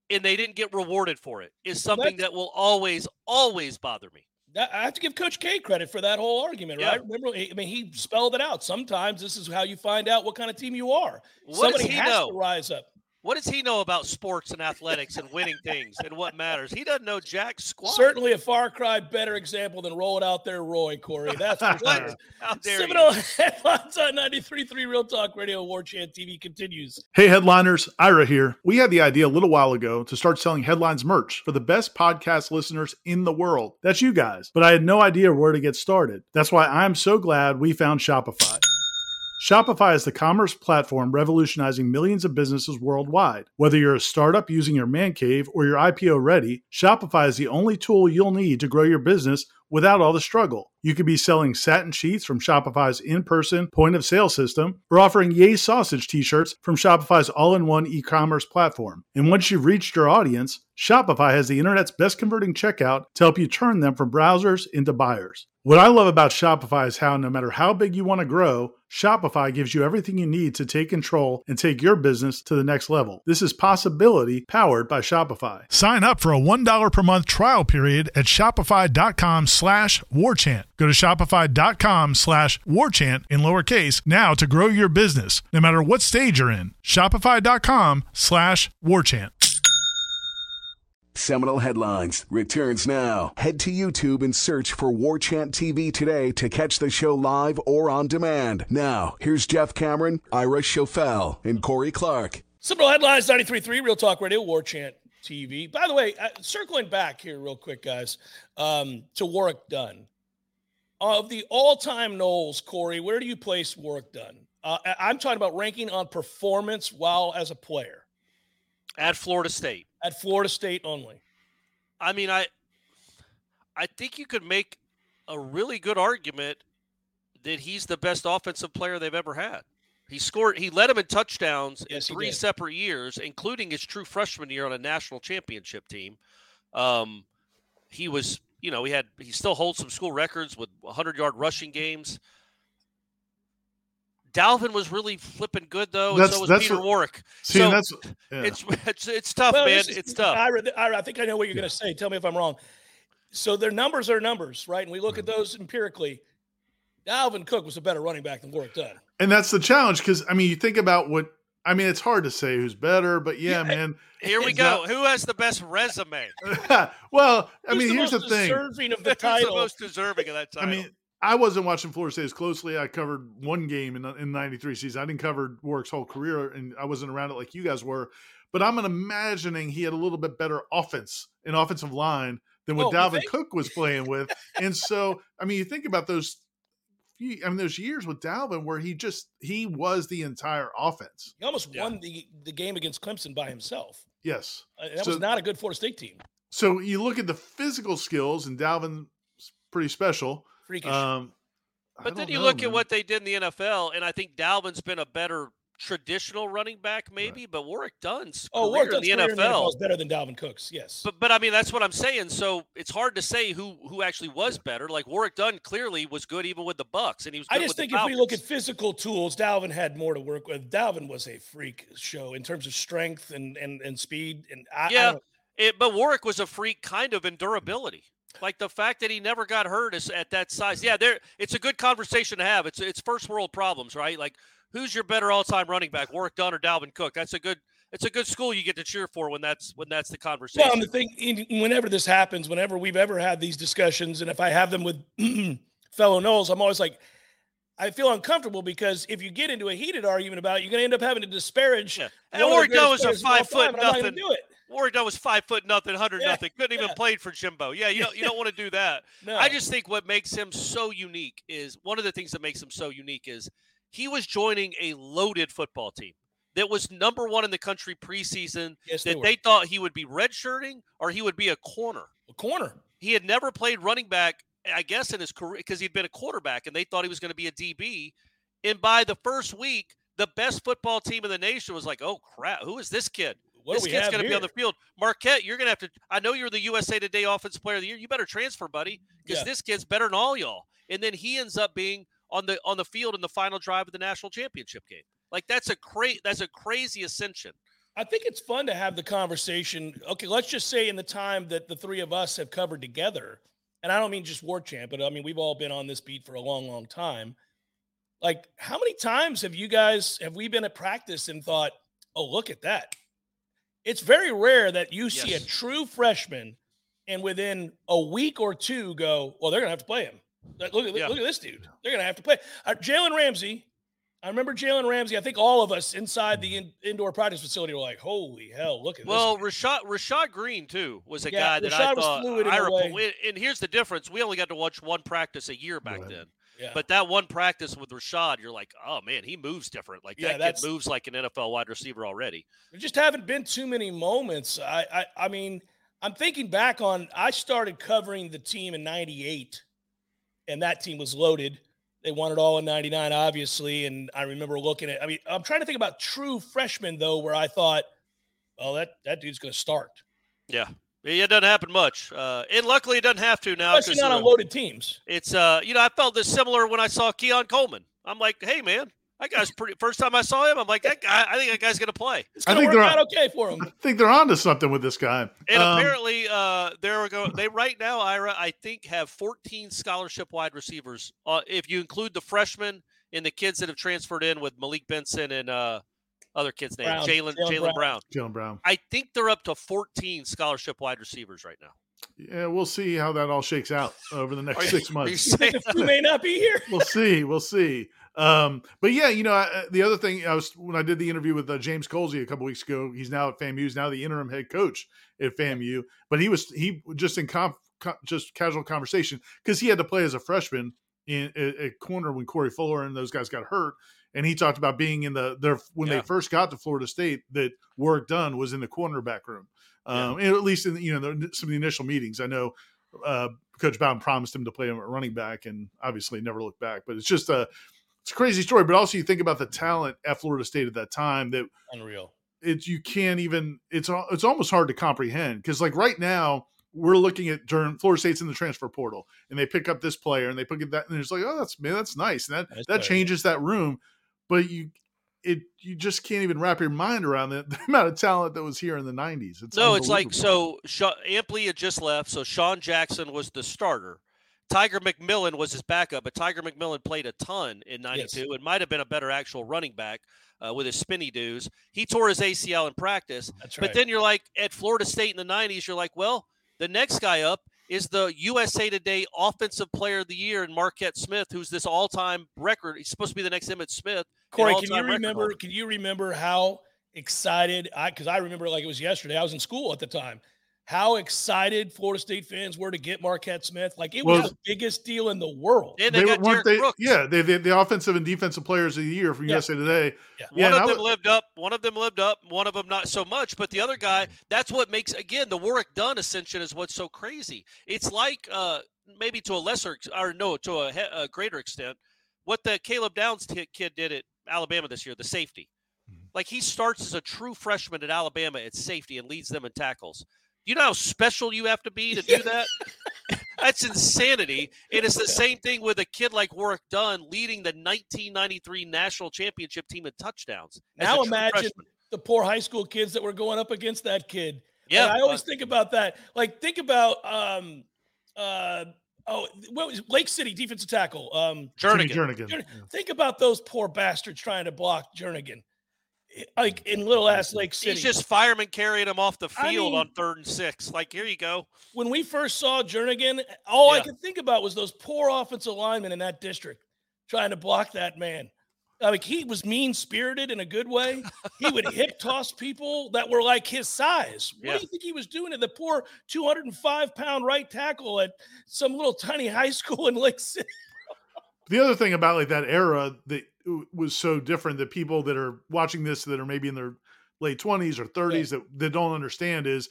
S4: and they didn't get rewarded for it. Is something
S2: that's-
S4: that will always always bother me.
S2: I have to give Coach K credit for that whole argument,
S4: Yeah.
S2: right? Remember, I mean, he spelled it out. Sometimes this is how you find out what kind of team you are.
S4: What
S2: Somebody has
S4: know?
S2: to rise up.
S4: What does he know about sports and athletics and winning things and what matters? He doesn't know jack squat.
S2: Certainly a far cry better example than roll it out there, Roy Corey. That's for sure.
S4: How dare
S2: Seminole
S4: you?
S2: headlines on 93.3 Real Talk Radio War Chant TV continues.
S3: Hey, headliners, Ira here. We had the idea a little while ago to start selling headlines merch for the best podcast listeners in the world. That's you guys. But I had no idea where to get started. That's why I'm so glad we found Shopify. Shopify is the commerce platform revolutionizing millions of businesses worldwide. Whether you're a startup using your man cave or you're IPO ready, Shopify is the only tool you'll need to grow your business without all the struggle. You could be selling satin sheets from Shopify's in person point of sale system or offering Yay Sausage t shirts from Shopify's all in one e commerce platform. And once you've reached your audience, Shopify has the internet's best converting checkout to help you turn them from browsers into buyers. What I love about Shopify is how no matter how big you want to grow, Shopify gives you everything you need to take control and take your business to the next level. This is possibility powered by Shopify.
S5: Sign up for a $1 per month trial period at shopify.com slash warchant. Go to shopify.com slash warchant in lowercase now to grow your business, no matter what stage you're in. Shopify.com slash warchant.
S1: Seminole Headlines returns now. Head to YouTube and search for War Chant TV today to catch the show live or on demand. Now, here's Jeff Cameron, Ira Schoffel, and Corey Clark.
S2: Seminole headlines 93.3 Real Talk Radio War Chant TV. By the way, uh, circling back here real quick, guys, um, to Warrick Dunn. Of the all-time Noles, Corey, where do you place Warrick Dunn? Uh, I'm talking about ranking on performance while as a player
S4: At Florida State.
S2: at Florida State only.
S4: I mean, I I think you could make a really good argument that he's the best offensive player they've ever had. He scored he led him in touchdowns
S2: Yes,
S4: in three separate years, including his true freshman year on a national championship team. Um, he was, you know, he had he still holds some school records with 100 yard rushing games. Dalvin was really flipping good though, and so was
S3: that's
S4: Peter
S3: what-
S4: Warrick.
S3: See,
S4: so
S3: that's yeah.
S4: it's it's it's tough,
S2: Well,
S4: man.
S2: this is-
S4: It's tough.
S2: Ira, Ira, I think I know what you're going to say. Tell me if I'm wrong. So their numbers are numbers, right? And we look at those empirically. Alvin Cook was a better running back than Warrick Dunn.
S3: and that's the challenge because I mean, you think about what I mean. It's hard to say who's better, but yeah,
S2: Yeah,
S3: man.
S4: Here we go.
S3: not-
S4: Who has the best resume?
S3: well, I
S2: Who's
S3: mean, here's the thing.
S2: deserving of the
S4: Who's the
S2: title.
S4: most deserving of that title.
S3: I mean, I wasn't watching Florida State as closely. I covered one game in in '93 season. I didn't cover Warrick's whole career, and I wasn't around it like you guys were. But I'm imagining he had a little bit better offense, an offensive line than what
S2: Oh,
S3: Dalvin? Cook was playing with. and so, I mean, you think about those. Few- I mean, those years with Dalvin where he just he was the entire offense.
S2: He almost
S4: Yeah.
S2: won the, the game against Clemson by himself.
S3: Yes.
S2: Uh, that
S3: So-
S2: was not a good Florida State team.
S3: So you look at the physical skills, and Dalvin's pretty special.
S2: Freakish.
S3: Um,
S4: but then you
S3: know,
S4: look
S3: man.
S4: at what they did in the NFL, and I think Dalvin's been a better traditional running back, maybe. But Warrick Dunn's
S2: oh,
S4: career
S2: Warrick
S4: in the
S2: career in the NFL
S4: NFL.
S2: is better than Dalvin Cook's. Yes.
S4: But but I mean that's what I'm saying. So it's hard to say who who actually was better. Like Warrick Dunn clearly was good even with the Bucks, and he was.
S2: I just think if we look at physical tools, Dalvin had more to work with. Dalvin was a freak show in terms of strength and and, and speed. And I, I
S4: Yeah.
S2: don't-
S4: It, but Warrick was a freak kind of in durability. Like the fact that he never got hurt is at that size. Yeah, there it's a good conversation to have. It's it's first world problems, right? Like who's your better all-time running back, Warrick Dunn or Dalvin Cook? That's a good it's a good school you get to cheer for when that's when that's the conversation.
S2: Well, and the thing, whenever this happens, whenever we've ever had these discussions, and if I have them with fellow Noles, I'm always like, I feel uncomfortable because if you get into a heated argument about it, you're going to end up having to disparage.
S4: Yeah. And Warrick Dunn was a
S2: players of all
S4: five foot
S2: time, and I'm not
S4: nothing.
S2: Do it.
S4: Warrick Dunn was five foot nothing, hundred
S2: Yeah,
S4: nothing. Couldn't even
S2: yeah.
S4: played for Jimbo. Yeah, you don't you don't want to do that.
S2: No,
S4: I just think what makes him so unique is one of the things that makes him so unique is he was joining a loaded football team that was number one in the country preseason.
S2: yes, they
S4: That
S2: were.
S4: they thought he would be redshirting or he would be a corner.
S2: a corner.
S4: He had never played running back, I guess, in his career because he'd been a quarterback, and they thought he was going to be a DB. And by the first week, the best football team in the nation was like, "Oh crap, who is this kid?
S2: What
S4: this kid's going to be on the field. Marquette, you're going to have to. I know you're the USA Today Offensive Player of the Year. You better transfer, buddy, because
S2: Yeah.
S4: this kid's better than all y'all. And then he ends up being on the on the field in the final drive of the national championship game. Like that's a cra- that's a crazy ascension.
S2: I think it's fun to have the conversation. Okay, let's just say in the time that the three of us have covered together, and I don't mean just War Chant, but I mean we've all been on this beat for a long, long time. Like, how many times have you guys have we been at practice and thought, "Oh, look at that! It's very rare that you see a true freshman and within a week or two go, well, they're going to have to play him. Like, Look at,
S4: Yeah.
S2: look at this dude. They're going to have to play. Uh, Jalen Ramsey, I remember Jalen Ramsey. I think all of us inside the in, indoor practice facility were like, holy hell, look at
S4: Well,
S2: this.
S4: Well, Rashad Rashad Greene too was a
S2: Yeah,
S4: guy that
S2: Rashad
S4: I
S2: was
S4: thought
S2: fluid in
S4: I
S2: a
S4: repo- and here's the difference: we only got to watch one practice a year back
S3: Right.
S4: then.
S2: Yeah.
S4: But that one practice with Rashad, you're like, oh man, he moves different. Like
S2: Yeah,
S4: that kid moves like an NFL wide receiver already.
S2: There just haven't been too many moments. I, I, I mean, I'm thinking back on. I started covering the team in '98, and that team was loaded. They won it all in '99, obviously. And I remember looking at. I mean, I'm trying to think about true freshmen though, where I thought, "Oh, that that dude's going to start."
S4: Yeah, it doesn't happen much, uh, and luckily it doesn't have to now.
S2: Especially not
S4: uh,
S2: on loaded teams.
S4: It's uh, you know, I felt this similar when I saw Keon Coleman. I'm like, hey man, that guy's pretty. First time I saw him, I'm like, that guy. I think that guy's gonna play.
S2: It's
S3: I
S2: going to
S3: think
S2: work
S3: they're-
S2: out okay for him.
S3: I think they're onto something with this guy.
S4: And
S3: Um,
S4: apparently, uh, there we go. They right now, Ira, I think, have 14 scholarship wide receivers. Uh, if you include the freshmen and the kids that have transferred in with Malik Benson and uh, other kids' names,
S2: Brown,
S4: Jalen
S2: Jalen
S4: Jalen
S2: Brown.
S4: Brown.
S3: Jalen Brown.
S4: I think they're up to 14 scholarship wide receivers right now.
S3: Yeah, we'll see how that all shakes out over the next six months.
S4: you saying
S2: The few may not be here.
S3: we'll see. We'll see. Um, but yeah, you know, I, the other thing I was when I did the interview with uh, James Colzie a couple weeks ago. He's now at FAMU. He's now the interim head coach at FAMU. But he was he just in comp, co- just casual conversation because he had to play as a freshman in at corner when Corey Fuller and those guys got hurt. And he talked about being in the their when
S4: Yeah.
S3: they first got to Florida State that Warrick Dunn was in the cornerback room. Um, and at least in the, you know the, some of the initial meetings, I know uh, Coach Bowden promised him to play him at running back, and obviously never looked back. But it's just a it's a crazy story. But also, you think about the talent at Florida State at that time that
S2: Unreal.
S3: it's you can't even it's it's almost hard to comprehend because like right now we're looking at during Florida State's in the transfer portal and they pick up this player and they pick up that and it's like oh that's man that's nice and that
S2: Nice
S3: that
S2: player, yeah.
S3: changes that room, but you it you just can't even wrap your mind around the, the amount of talent that was here in the nineties. It's
S4: No, it's like so. Sha Amp Lee had just left, so Sean Jackson was the starter. Tiger McMillon was his backup, but Tiger McMillon played a ton in '92. It might have been a better actual running back uh, with his spinny dues. He tore his ACL in practice,
S2: That's right.
S4: but then you're like at Florida State in the '90s. You're like, well, the next guy up is the USA Today Offensive Player of the Year, and Marquette Smith, who's this all-time record. He's supposed to be the next Emmitt Smith. An
S2: Corey, can you
S4: all-time record
S2: remember?
S4: holder.
S2: Can you remember how excited I? Because I remember like it was yesterday. I was in school at the time. How excited Florida State fans were to get Marquette Smith! Like it was
S3: Well-
S2: the biggest deal in the world.
S4: And they,
S3: they,
S4: got
S3: weren't
S4: Derrick
S3: they,
S4: Brooks.
S3: yeah, they, they the offensive and defensive players of the year from
S2: Yeah.
S3: USA Today.
S2: Yeah.
S3: Yeah,
S4: one
S3: and
S4: of them
S3: wa-
S4: lived up. One of them lived up. One of them not so much. But the other guy, that's what makes again the Warrick Dunn ascension is what's so crazy. It's like uh, maybe to a lesser or no to a, a greater extent what the Caleb Downs t- kid did at Alabama this year, the safety.
S3: Mm-hmm.
S4: Like he starts as a true freshman at Alabama at safety and leads them in tackles. You know how special you have to be to do that? That's insanity. And it's the same thing with a kid like Warrick Dunn leading the 1993 national championship team in touchdowns.
S2: Now imagine
S4: freshman.
S2: the poor high school kids that were going up against that kid.
S4: Yeah,
S2: I always think about that. Like think about um uh oh what was Lake City defensive tackle um
S3: Timmy
S4: Jernigan.
S3: Jernigan.
S2: Jernigan. think about those poor bastards trying to block Jernigan. Like in little ass Lake City.
S4: He's just fireman carrying him off the
S2: I
S4: field
S2: mean-
S4: on third and six. Like, here you go.
S2: when we first saw Jernigan, all I could think about was those poor offensive linemen in that district trying to block that man. Like he was mean spirited in a good way. He would hip toss people that were like his size. What
S4: Yeah.
S2: do you think he was doing to the poor 205 pound right tackle at some little tiny high school in Lake City?
S3: the other thing about like that era that was so different that people that are watching this that are maybe in their late 20s or 30s that, that don't understand is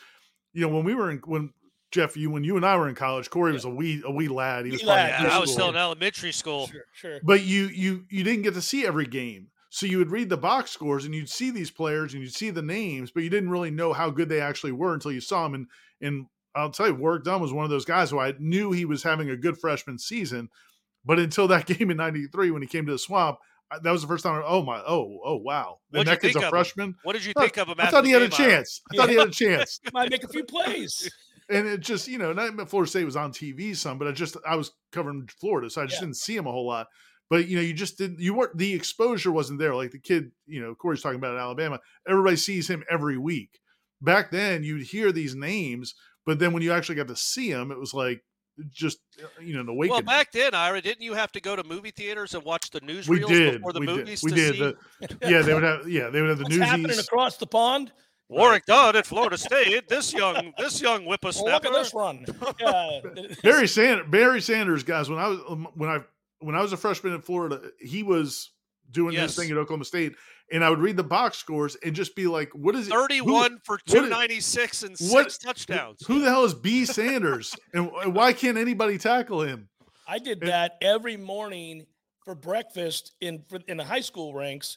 S3: you know when we were in when jeff you when you and i were in college corey was a wee a wee lad he was
S2: Wee
S3: probably
S2: lad,
S4: Yeah, I was still in elementary school.
S2: Sure, sure.
S3: but you you you didn't get to see every game so you would read the box scores and you'd see these players and you'd see the names but you didn't really know how good they actually were until you saw them and and i'll tell you warrick dunn was one of those guys who i knew he was having a good freshman season but until that game in 93 when he came to the swamp that was the first time I, oh my oh oh wow
S4: What'd
S3: and that kid's a
S4: of him?
S3: freshman
S4: What did you
S3: I
S4: think of him
S3: I thought he
S4: the
S3: had a
S4: game, Ira?
S3: chance. I thought he had a chance.
S2: Might make a few plays.
S3: And it just, you know, not Florida State was on TV some, but I just I was covering Florida, so I just
S2: Yeah.
S3: didn't see him a whole lot. But you know, you just didn't you weren't the exposure wasn't there. Like the kid, you know, Corey's talking about in Alabama, everybody sees him every week. back then you'd hear these names, but then when you actually got to see him, it was like just uh, you know the awakening.
S4: Well, back then, Ira, didn't you have to go to movie theaters and watch the newsreels
S3: we did
S4: before the
S3: we
S4: movies?
S3: did we
S4: to
S3: did.
S4: see?
S3: The, yeah, they would have yeah they would have the
S2: What's happening across the pond?
S4: Warrick Dunn at Florida State. This young, this young
S2: Well, look at this run. Yeah.
S3: Barry Sanders, Barry Sanders, guys. When I was um, when I when I was a freshman in Florida, he was doing
S4: Yes.
S3: this thing at Oklahoma State, and I would read the box scores and just be like, "What is it? Who-
S4: Thirty-one for
S3: two ninety-six
S4: two
S3: is-
S4: ninety-six and
S3: what-
S4: six touchdowns.
S3: Who the hell is B Sanders, and and why can't anybody tackle him?"
S2: I did
S3: It-
S2: that every morning for breakfast in in the high school ranks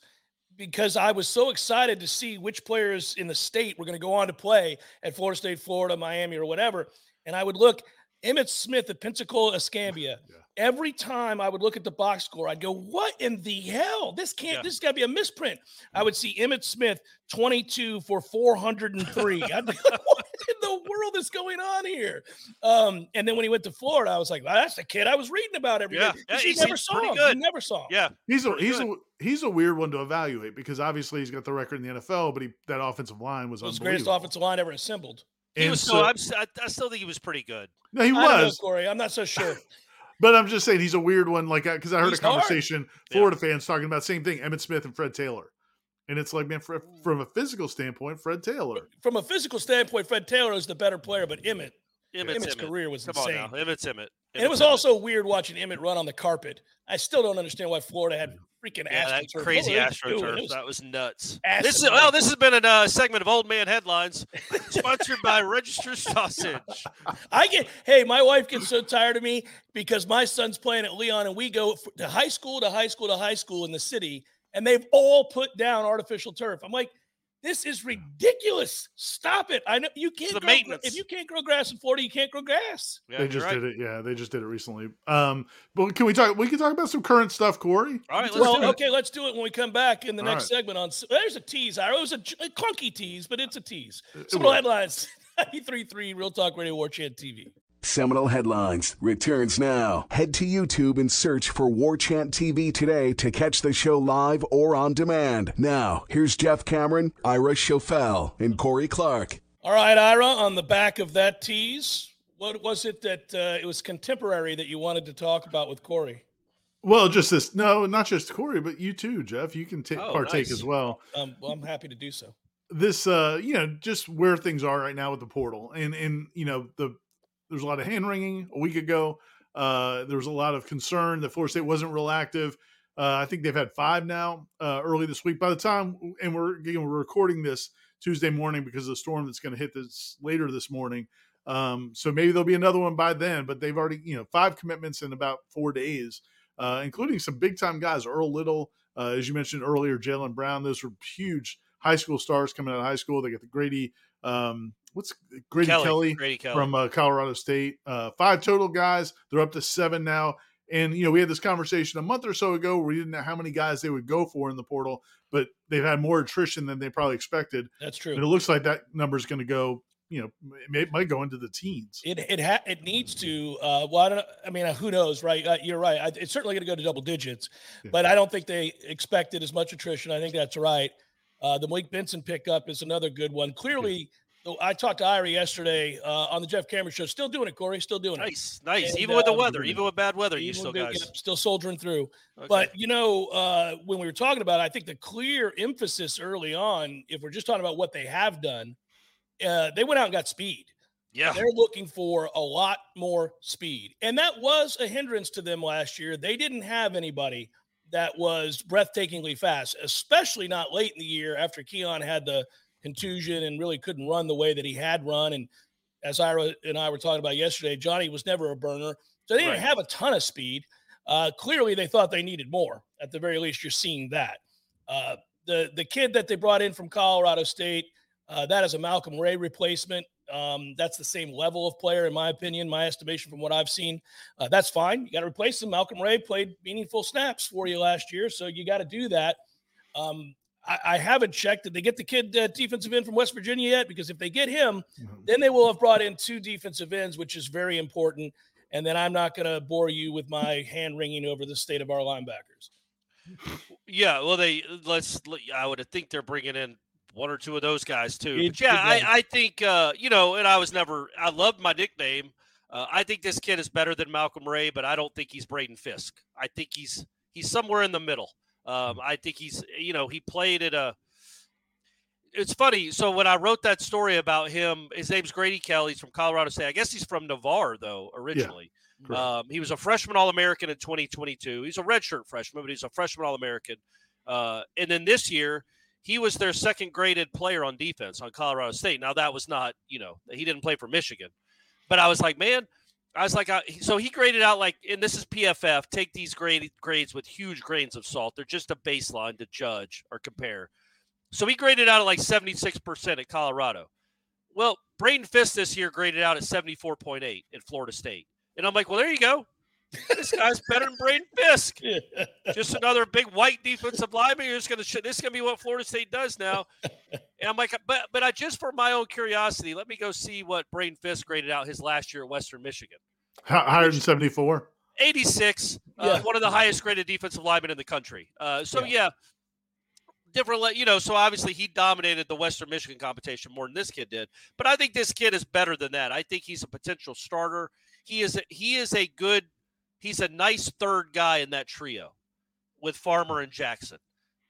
S2: because I was so excited to see which players in the state were going to go on to play at Florida State, Florida, Miami, or whatever. And I would look Emmitt Smith at Pensacola, Escambia.
S3: Yeah.
S2: Every time I would look at the box score, I'd go, "What in the hell? This can't.
S4: Yeah.
S2: This got to be a misprint." I would see Emmitt Smith, twenty-two for four hundred and three. I'd be like, "What in the world is going on here?" Um, and then when he went to Florida, I was like, well, "That's the kid I was reading about every day."
S4: Yeah.
S2: 'Cause
S4: Yeah,
S2: you
S4: he
S2: never saw him.
S4: good.
S2: You never saw him.
S4: Yeah,
S3: He's a he's
S4: good.
S3: a he's a weird one to evaluate because obviously he's got the record in the NFL, but he that offensive line was
S2: was the greatest offensive line ever assembled.
S4: He
S3: And
S4: was.
S3: so-
S4: So, I'm, I still think he was pretty good.
S3: no, he
S2: I don't know,
S3: was,
S2: Corey. I'm not so sure.
S3: but I'm just saying he's a weird one. Like uh, because I heard
S2: He's
S3: a
S2: hard.
S3: conversation Florida fans talking about the same thing, Emmitt Smith and Fred Taylor, and it's like man, fr- from a physical standpoint, Fred Taylor.
S2: From a physical standpoint, Fred Taylor is the better player, but Emmitt,
S4: Emmitt's
S2: Emmitt's
S4: Emmitt.
S2: career was
S4: Come
S2: insane.
S4: on now, Emmitt's Emmitt.
S2: And it was
S4: Emmitt.
S2: also weird watching Emmitt run on the carpet. I still don't understand why Florida had freaking
S4: yeah, that
S2: AstroTurf.
S4: crazy
S2: What were they doing? It
S4: astroturf.
S2: was
S4: That was nuts. This is well. This has been a uh, segment of Old Man Headlines, sponsored by Register Sausage.
S2: I get, hey, my wife gets so tired of me because my son's playing at Leon and we go to high school to high school to high school in the city and they've all put down artificial turf. I'm like, this is ridiculous. Stop it. I know you can't
S4: the
S2: grow, gra-
S4: maintenance.
S2: If you can't grow grass in Florida, you can't grow grass.
S4: Yeah,
S3: they just
S4: right.
S3: did it. Yeah, they just did it recently. Um, but can we talk? We can talk about some current stuff, Corey.
S4: All right, let's
S2: well,
S4: do it.
S2: okay, let's do it when we come back in the
S3: All
S2: next
S3: right.
S2: segment. On there's a tease. Ira. It was a clunky tease, but it's a tease.
S3: It
S2: Some
S3: will.
S2: headlines. 93.3 Real Talk Radio War Chant TV.
S1: Seminole Headlines returns now. Head to YouTube and search for War Chant TV today to catch the show live or on demand. Now, here's Jeff Cameron, Ira Schoffel, and Corey Clark.
S2: All right, Ira, on the back of that tease, what was it that uh, it was contemporary that you wanted to talk about with Corey?
S3: Well, just this. No, not just Corey, but you too, Jeff. You can ta-
S4: Oh,
S3: partake
S4: nice.
S3: as well.
S2: Um, well, I'm happy to do so.
S3: this uh you know just where things are right now with the portal and and you know the there's a lot of hand wringing a week ago uh there was a lot of concern that Florida State wasn't real active uh I think they've had five now uh early this week by the time and we're you know, we're recording this Tuesday morning because of the storm that's going to hit this later this morning um so maybe there'll be another one by then but they've already you know five commitments in about four days uh including some big time guys Earl Little uh, as you mentioned earlier Jalen Brown those were huge high school stars coming out of high school. They got the Grady, um, what's Grady Kelly,
S4: Grady Kelly.
S3: from uh, Colorado State. Uh, five total guys. They're up to seven now. And you know, we had this conversation a month or so ago where we didn't know how many guys they would go for in the portal, but they've had more attrition than they probably expected.
S2: That's true.
S3: And it looks like that number is going to go. You know, it, may, it might go into the teens.
S2: It it ha- it needs to. Uh, well, I don't. I mean, uh, who knows, right? Uh, you're right. I, it's certainly going to go to double digits,
S3: Yeah.
S2: but I don't think they expected as much attrition. I think that's right. Uh, the Malik Benson pickup is another good one. Clearly, though, I talked to Irie yesterday uh, on the Jeff Cameron show. Still doing it, Corey. Still doing it.
S4: nice, nice. Even with the
S2: um,
S4: weather, even with bad weather, you still guys.
S2: yep, still soldiering through.
S4: Okay.
S2: But you know, uh, when we were talking about, it, I think the clear emphasis early on, if we're just talking about what they have done, uh, they went out and got speed.
S4: yeah,
S2: They're looking for a lot more speed, and that was a hindrance to them last year. They didn't have anybody that was breathtakingly fast, especially not late in the year after Keon had the contusion and really couldn't run the way that he had run. And as Ira and I were talking about yesterday, Johnny was never a burner, so they didn't
S4: Right.
S2: have a ton of speed. Uh, clearly, they thought they needed more. At the very least, you're seeing that. Uh, the the kid that they brought in from Colorado State, uh, that is a Malcolm Ray replacement. Um, that's the same level of player, in my opinion, my estimation from what I've seen. Uh, that's fine. You got to replace him. Malcolm Ray played meaningful snaps for you last year, so you got to do that. Um, I, I haven't checked. Did they get the kid uh, defensive end from West Virginia yet? Because if they get him, then they will have brought in two defensive ends, which is very important. And then I'm not going to bore you with my hand wringing over the state of our linebackers.
S4: yeah. Well, they let's. I would think they're bringing in one or two of those guys too. But yeah, I, I think uh, you know, and I was never I loved my nickname. Uh, I think this kid is better than Malcolm Ray, but I don't think he's Braden Fiske. I think he's he's somewhere in the middle. Um, I think he's you know he played at a. It's funny. So when I wrote that story about him, his name's Grady Kelly. He's from Colorado State. I guess he's from Navarre though originally. Yeah, um, he was a freshman All American in 2022. He's a redshirt freshman, but he's a freshman All American. Uh, and then this year, he was their second graded player on defense on Colorado State. Now that was not, you know, he didn't play for Michigan, but I was like, man, I was like, uh, I, so he graded out like, and this is PFF. Take these grade, grades with huge grains of salt. They're just a baseline to judge or compare. So he graded out at like 76% at Colorado. Well, Braden Fiske this year graded out at 74.8 at Florida State. And I'm like, well, there you go this guy's better than Braden Fiske. Just another big white defensive lineman. You're just gonna this is gonna be what Florida State does now. And I'm like, but but I just for my own curiosity, let me go see what Braden Fiske graded out his last year at Western Michigan.
S3: Higher than 74.
S4: 86, uh, yeah. uh, one of the highest graded defensive linemen in the country. Uh, so yeah. yeah, different, you know. So obviously he dominated the Western Michigan competition more than this kid did. But I think this kid is better than that. I think he's a potential starter. He is a, he is a good he's a nice third guy in that trio with Farmer and Jackson.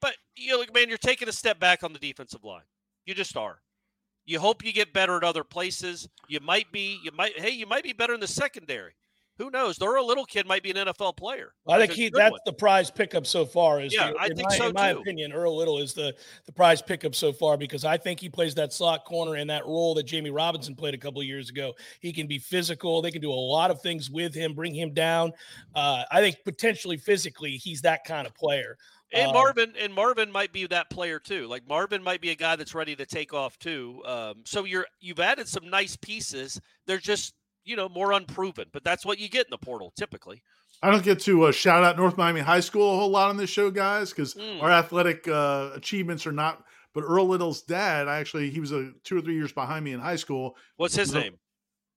S4: But you know, man, you're taking a step back on the defensive line. You just are. You hope you get better at other places. You might be, you might, hey, you might be better in the secondary who knows? The Earl Little kid might be an NFL player.
S2: I think he that's one. the prize pickup so far. Is
S4: yeah,
S2: the,
S4: I think
S2: my,
S4: so
S2: in my opinion, Earl Little is the the prize pickup so far because I think he plays that slot corner in that role that Jammie Robinson played a couple of years ago. He can be physical. They can do a lot of things with him, bring him down. Uh, I think potentially physically, he's that kind of player.
S4: And um, Marvin and Marvin might be that player too. Like Marvin might be a guy that's ready to take off too. Um, so you're you've added some nice pieces. They're just you know, more unproven. But that's what you get in the portal typically.
S3: I don't get to uh, shout out North Miami High School a whole lot on this show, guys, because mm. our athletic uh, achievements are not. But Earl Little's dad, actually, he was a two or three years behind me in high school.
S4: What's his name?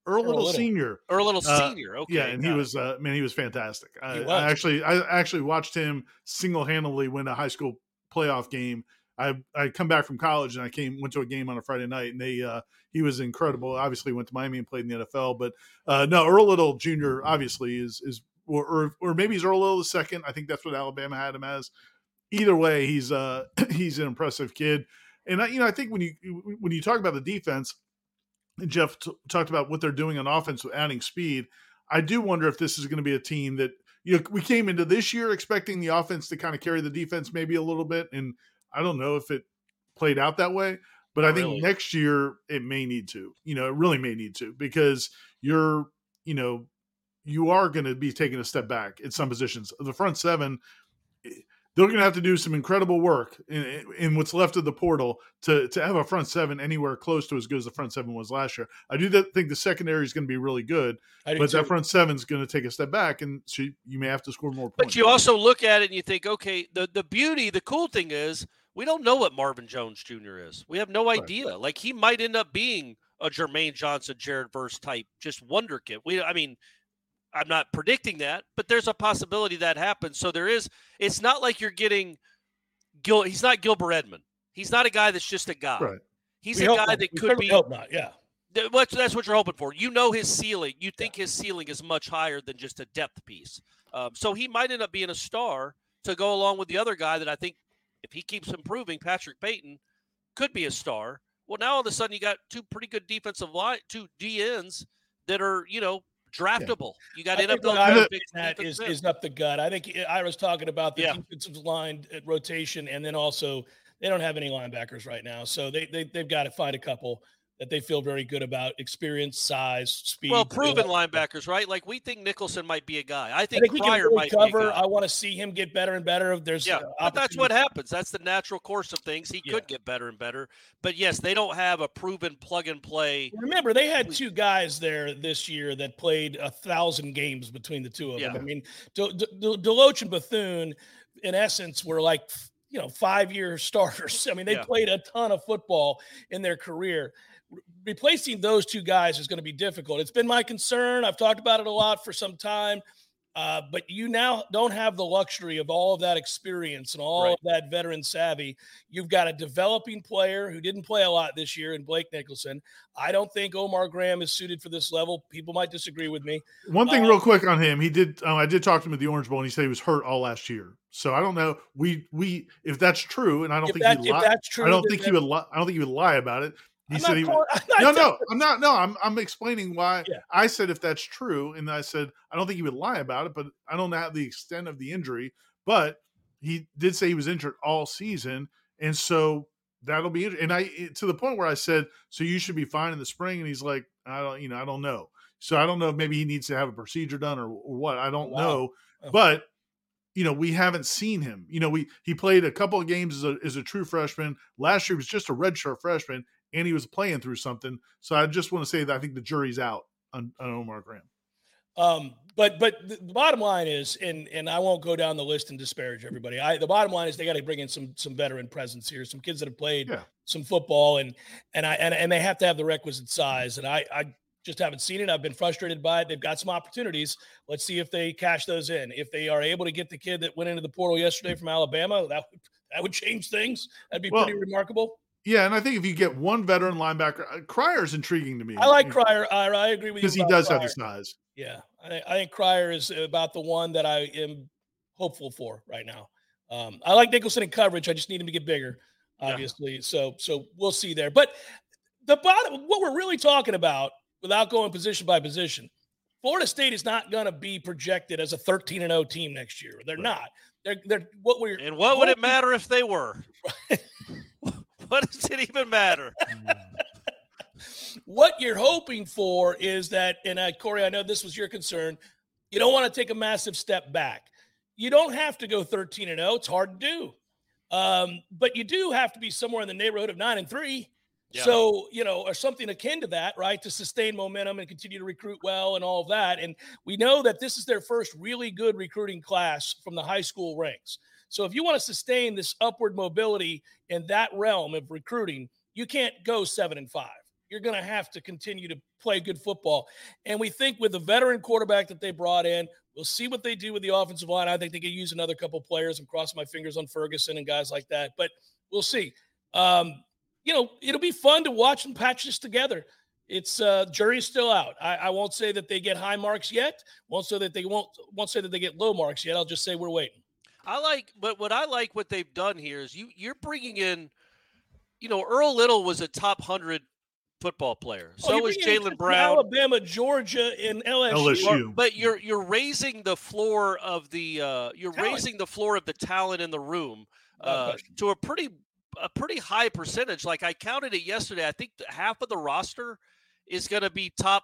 S3: Earl, Earl Little, Little, Senior.
S4: Earl Little uh, Senior. Okay.
S3: Yeah, and he was uh, man, he was fantastic. I, was. I actually, I actually watched him single handedly win a high school playoff game I I come back from college and I came went to a game on a Friday night and they uh, he was incredible. Obviously went to Miami and played in the NFL, but uh, no Earl Little Jr. obviously is is or, or, maybe he's Earl Little the second. I think that's what Alabama had him as. Either way, he's uh he's an impressive kid, and I, you know I think when you when you talk about the defense, Jeff t- talked about what they're doing on offense with adding speed. I do wonder if this is going to be a team that you know we came into this year expecting the offense to kind of carry the defense maybe a little bit and I don't know if it played out that way, but I think really. next year it may need to. You know, it really may need to because you're, you know, you are going to be taking a step back in some positions. The front seven, they're going to have to do some incredible work in, in, what's left of the portal to to have a front seven anywhere close to as good as the front seven was last year. I do think the secondary is going to be really good, but too. that front seven is going to take a step back, and so you may have to score more points.
S4: But you also look at it and you think, okay, the the beauty, the cool thing is we don't know what Marvin Jones Jr. is. We have no idea. Right. Like he might end up being a Jermaine Johnson, Jared Verse type, just wonder kid. We, I mean, I'm not predicting that, but there's a possibility that happens. So there is. It's not like you're getting Gil. He's not Gilbert Edmond. He's not a guy that's just a guy.
S3: Right.
S4: He's we a guy not. that
S2: we
S4: could be.
S2: Hope not. Yeah.
S4: What, that's what you're hoping for. You know his ceiling. You think yeah. his ceiling is much higher than just a depth piece. Um, so he might end up being a star to go along with the other guy that I think, if he keeps improving, Patrick Payton could be a star. Well, now all of a sudden you got two pretty good defensive line, two DNs that are you know draftable. Yeah. You got NFL.
S2: That is, is up the gut. I think eh, I was talking about the yeah. defensive line eh, rotation, and then also they don't have any linebackers right now, so they, they they've got to find a couple that they feel very good about experience, size, speed.
S4: Well, proven linebackers, right? Like we think Nicholson might be a guy. I think, I think Cryer might
S2: cover.
S4: I
S2: want to see him get better and better. There's
S4: yeah, uh, but that's what happens. That's the natural course of things. He yeah. could get better and better, but yes, they don't have a proven plug and play.
S2: Remember, they had two guys there this year that played a thousand games between the two of yeah. them. I mean, De- De- De- Deloach and Bethune, in essence, were like you know five year starters. I mean, they played a ton of football in their career replacing those two guys is going to be difficult. It's been my concern. I've talked about it a lot for some time. Uh, but you now don't have the luxury of all of that experience and all
S4: Right.
S2: of that veteran savvy. You've got a developing player who didn't play a lot this year in Blake Nicholson. I don't think Omar Graham is suited for this level. People might disagree with me.
S3: One thing,
S2: Uh,
S3: real quick on him, he did. Um, I did talk to him at the Orange Bowl, and he said he was hurt all last year. So I don't know. We we if that's true, and I don't think
S2: that,
S3: he
S2: if
S3: li-
S2: that's true,
S3: I don't think he would. Li- I don't think he would lie about it. He said he.
S2: calling- I'm
S3: no, no, I'm not. No, I'm I'm explaining why.
S2: Yeah.
S3: I said if that's true, and I said I don't think he would lie about it, but I don't know the extent of the injury. But he did say he was injured all season, and so that'll be. And I to the point where I said, so you should be fine in the spring, and he's like, I don't, you know, I don't know. So I don't know if maybe he needs to have a procedure done or, or what. I don't
S2: Wow.
S3: know,
S2: Oh.
S3: but you know we haven't seen him you know we he played a couple of games as a, as a true freshman last year he was just a redshirt freshman and he was playing through something so i just want to say that i think the jury's out on, on omar graham
S2: Um, but but the bottom line is, and and I won't go down the list and disparage everybody. I the bottom line is they got to bring in some some veteran presence here, some kids that have played
S3: Yeah.
S2: some football, and and I and, and they have to have the requisite size. And I I just haven't seen it. I've been frustrated by it. They've got some opportunities. Let's see if they cash those in. If they are able to get the kid that went into the portal yesterday from Alabama, that would that would change things. That'd be
S3: Well,
S2: pretty remarkable.
S3: Yeah and i think if you get one veteran linebacker uh, Cryer's intriguing to me
S2: I like Cryer. I, I agree with you
S3: because he
S2: about
S3: does have
S2: Cryer.
S3: the size
S2: Yeah, I, think- I think Cryer is about the one that I am hopeful for right now. Um, I like Nicholson in coverage. I just need him to get bigger,
S4: Yeah.
S2: obviously. So, so we'll see there. But the bottom, what we're really talking about, without going position by position, Florida State is not going to be projected as a 13 and 0 team next year. They're
S3: Right.
S2: not. They're they're what we're
S4: And what would it matter if they were? what does it even matter?
S2: what you're hoping for is that, and uh, Corey, I know this was your concern. You don't want to take a massive step back. You don't have to go 13 and 0. It's hard to do. Um, but you do have to be somewhere in the neighborhood of nine and three.
S4: Yeah.
S2: So, you know, or something akin to that, right? To sustain momentum and continue to recruit well and all of that. And we know that this is their first really good recruiting class from the high school ranks. So if you want to sustain this upward mobility in that realm of recruiting, you can't go seven and five. You're going to have to continue to play good football. And we think with the veteran quarterback that they brought in, we'll see what they do with the offensive line. I think they could use another couple players. I'm crossing my fingers on Ferguson and guys like that, but we'll see. Um, you know, it'll be fun to watch them patch this together. It's uh jury's still out. I, I won't say that they get high marks yet. Won't say that they won't won't say that they get low marks yet. I'll just say we're waiting.
S4: I like, but what I like what they've done here is you you're bringing in, you know, Earl Little was a top hundred football player.
S2: Oh,
S4: So
S2: you're
S4: was
S2: bringing
S4: Jalen Brown.
S2: Alabama, Georgia, and LSU.
S3: LSU.
S4: But you're you're raising the floor of the uh, you're
S2: Talent.
S4: raising the floor of the talent in the room uh,
S2: question.
S4: to a pretty a pretty high percentage. Like I counted it yesterday. I think half of the roster is going to be top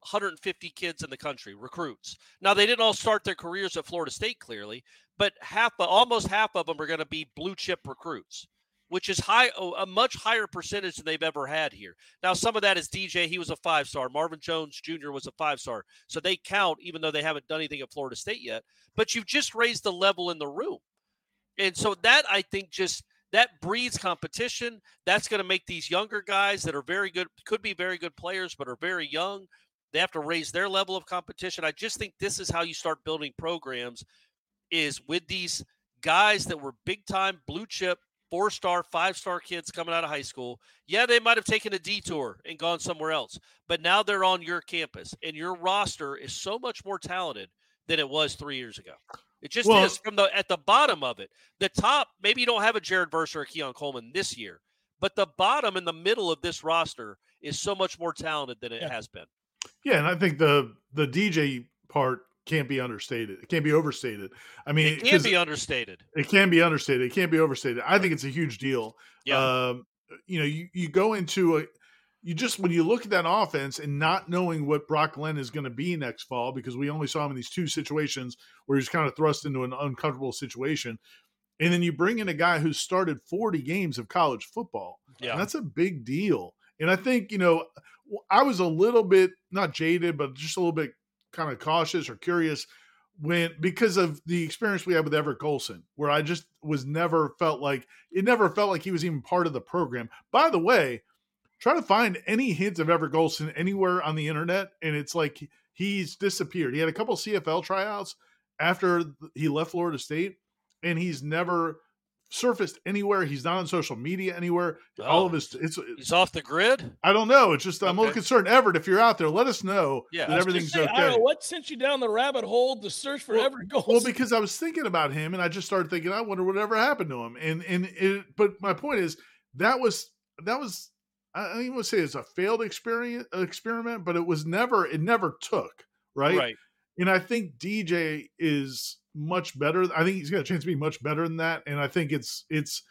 S4: 150 kids in the country, recruits. Now they didn't all start their careers at Florida State, clearly, but half, almost half of them are going to be blue chip recruits, which is high, a much higher percentage than they've ever had here. Now some of that is DJ. He was a five star. Marvin Jones Jr. was a five star, so they count even though they haven't done anything at Florida State yet. But you've just raised the level in the room, and so that I think just that breeds competition. That's going to make these younger guys that are very good, could be very good players, but are very young. They have to raise their level of competition. I just think this is how you start building programs is with these guys that were big time blue chip, four star, five star kids coming out of high school. Yeah, they might have taken a detour and gone somewhere else, but now they're on your campus and your roster is so much more talented than it was three years ago. It just
S3: Well-
S4: is from the at the bottom of it. The top, maybe you don't have a Jared Verse or a Keon Coleman this year, but the bottom and the middle of this roster is so much more talented than it
S2: Yeah.
S4: has been.
S3: Yeah, and I think the the DJ part can't be understated. It can't be overstated. I mean,
S4: It can be understated.
S3: it can be understated. It can't be overstated. I think it's a huge deal.
S4: Yeah.
S3: Um, you know, you, you go into a you just when you look at that offense and not knowing what Brock Glenn is going to be next fall because we only saw him in these two situations where he was kind of thrust into an uncomfortable situation. And then you bring in a guy who started 40 games of college football.
S4: Yeah.
S3: And that's a big deal. And I think, you know, I was a little bit not jaded, but just a little bit kind of cautious or curious when because of the experience we had with Everett Golson, where I just was never felt like it never felt like he was even part of the program. By the way, try to find any hint of Everett Golson anywhere on the internet, and it's like he's disappeared. He had a couple CFL tryouts, after he left Florida State, and he's never surfaced anywhere. He's not on social media anywhere. Oh, All of oh. his it's
S4: he's off the grid.
S3: I don't know. It's just I'm okay. a little concerned. Everett, if you're out there, let us know
S4: yeah,
S3: that everything's
S2: say,
S3: okay.
S2: Know what sent you down the rabbit hole to search for
S3: well,
S2: Everett Golson.
S3: Well, because I was thinking about him, and I just started thinking, I wonder whatever happened to him. And and it, but my point is that was that was I don't even want to say it's a failed experience experiment, but it was never it never took right.
S4: Right.
S3: And I think DJ is much better. I think he's got a chance to be much better than that. And I think it's it's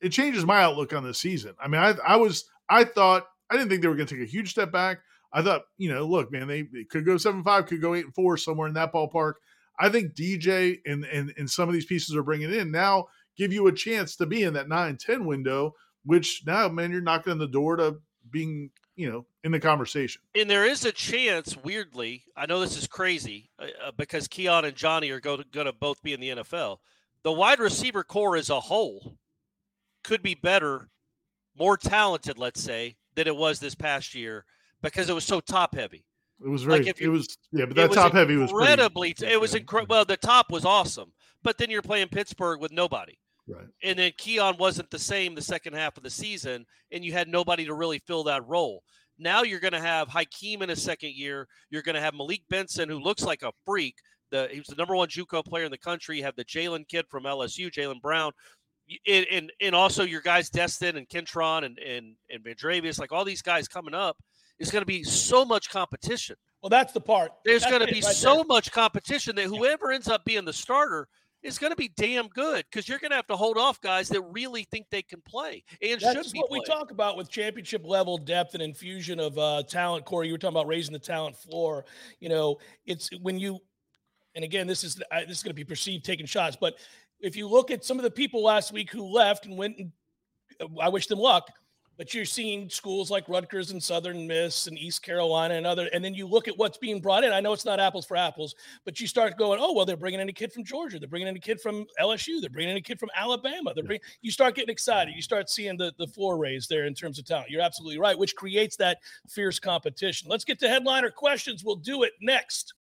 S3: it changes my outlook on the season. I mean, I I was I thought I didn't think they were going to take a huge step back. I thought, you know, look, man, they, they could go seven five, could go eight and four, somewhere in that ballpark. I think DJ and and and some of these pieces are bringing in now give you a chance to be in that 9-10 window, which now, man, you're knocking on the door to being, you know, in the conversation.
S4: And there is a chance, weirdly, I know this is crazy uh, uh because Keon and Johnny are going to both be in the NFL. The wide receiver corps as a whole could be better, more talented, let's say, than it was this past year because it was so top heavy.
S3: It was very. Like it was yeah, but that top heavy was
S4: incredibly.
S3: Pretty,
S4: it was yeah. incredible. Well, the top was awesome, but then you're playing Pittsburgh with nobody.
S3: Right.
S4: And then Keon wasn't the same the second half of the season, and you had nobody to really fill that role. Now you're going to have Hykeem in his second year. You're going to have Malik Benson, who looks like a freak. The, he was the number one JUCO player in the country. You have the Jalen kid from LSU, Jalen Brown, and, and, and also your guys Destyn and Kentron and and and Vandrevius, like all these guys coming up, is going to be so much competition.
S2: Well, that's the part.
S4: There's going to be
S2: right
S4: so
S2: there.
S4: much competition that whoever ends up being the starter is going to be damn good because you're going to have to hold off guys that really think they can play and
S2: That's
S4: should
S2: be. What we talk about with championship level depth and infusion of uh, talent. Corey, you were talking about raising the talent floor. You know, it's when you, and again, this is uh, this is going to be perceived taking shots, but if you look at some of the people last week who left and went, and, uh, I wish them luck. But you're seeing schools like Rutgers and Southern Miss and East Carolina and other, and then you look at what's being brought in. I know it's not apples for apples, but you start going, oh well, they're bringing in a kid from Georgia, they're bringing in a kid from LSU, they're bringing in a kid from Alabama. They're bringing, you start getting excited. You start seeing the the raised there in terms of talent. You're absolutely right, which creates that fierce competition. Let's get to headliner questions. We'll do it next.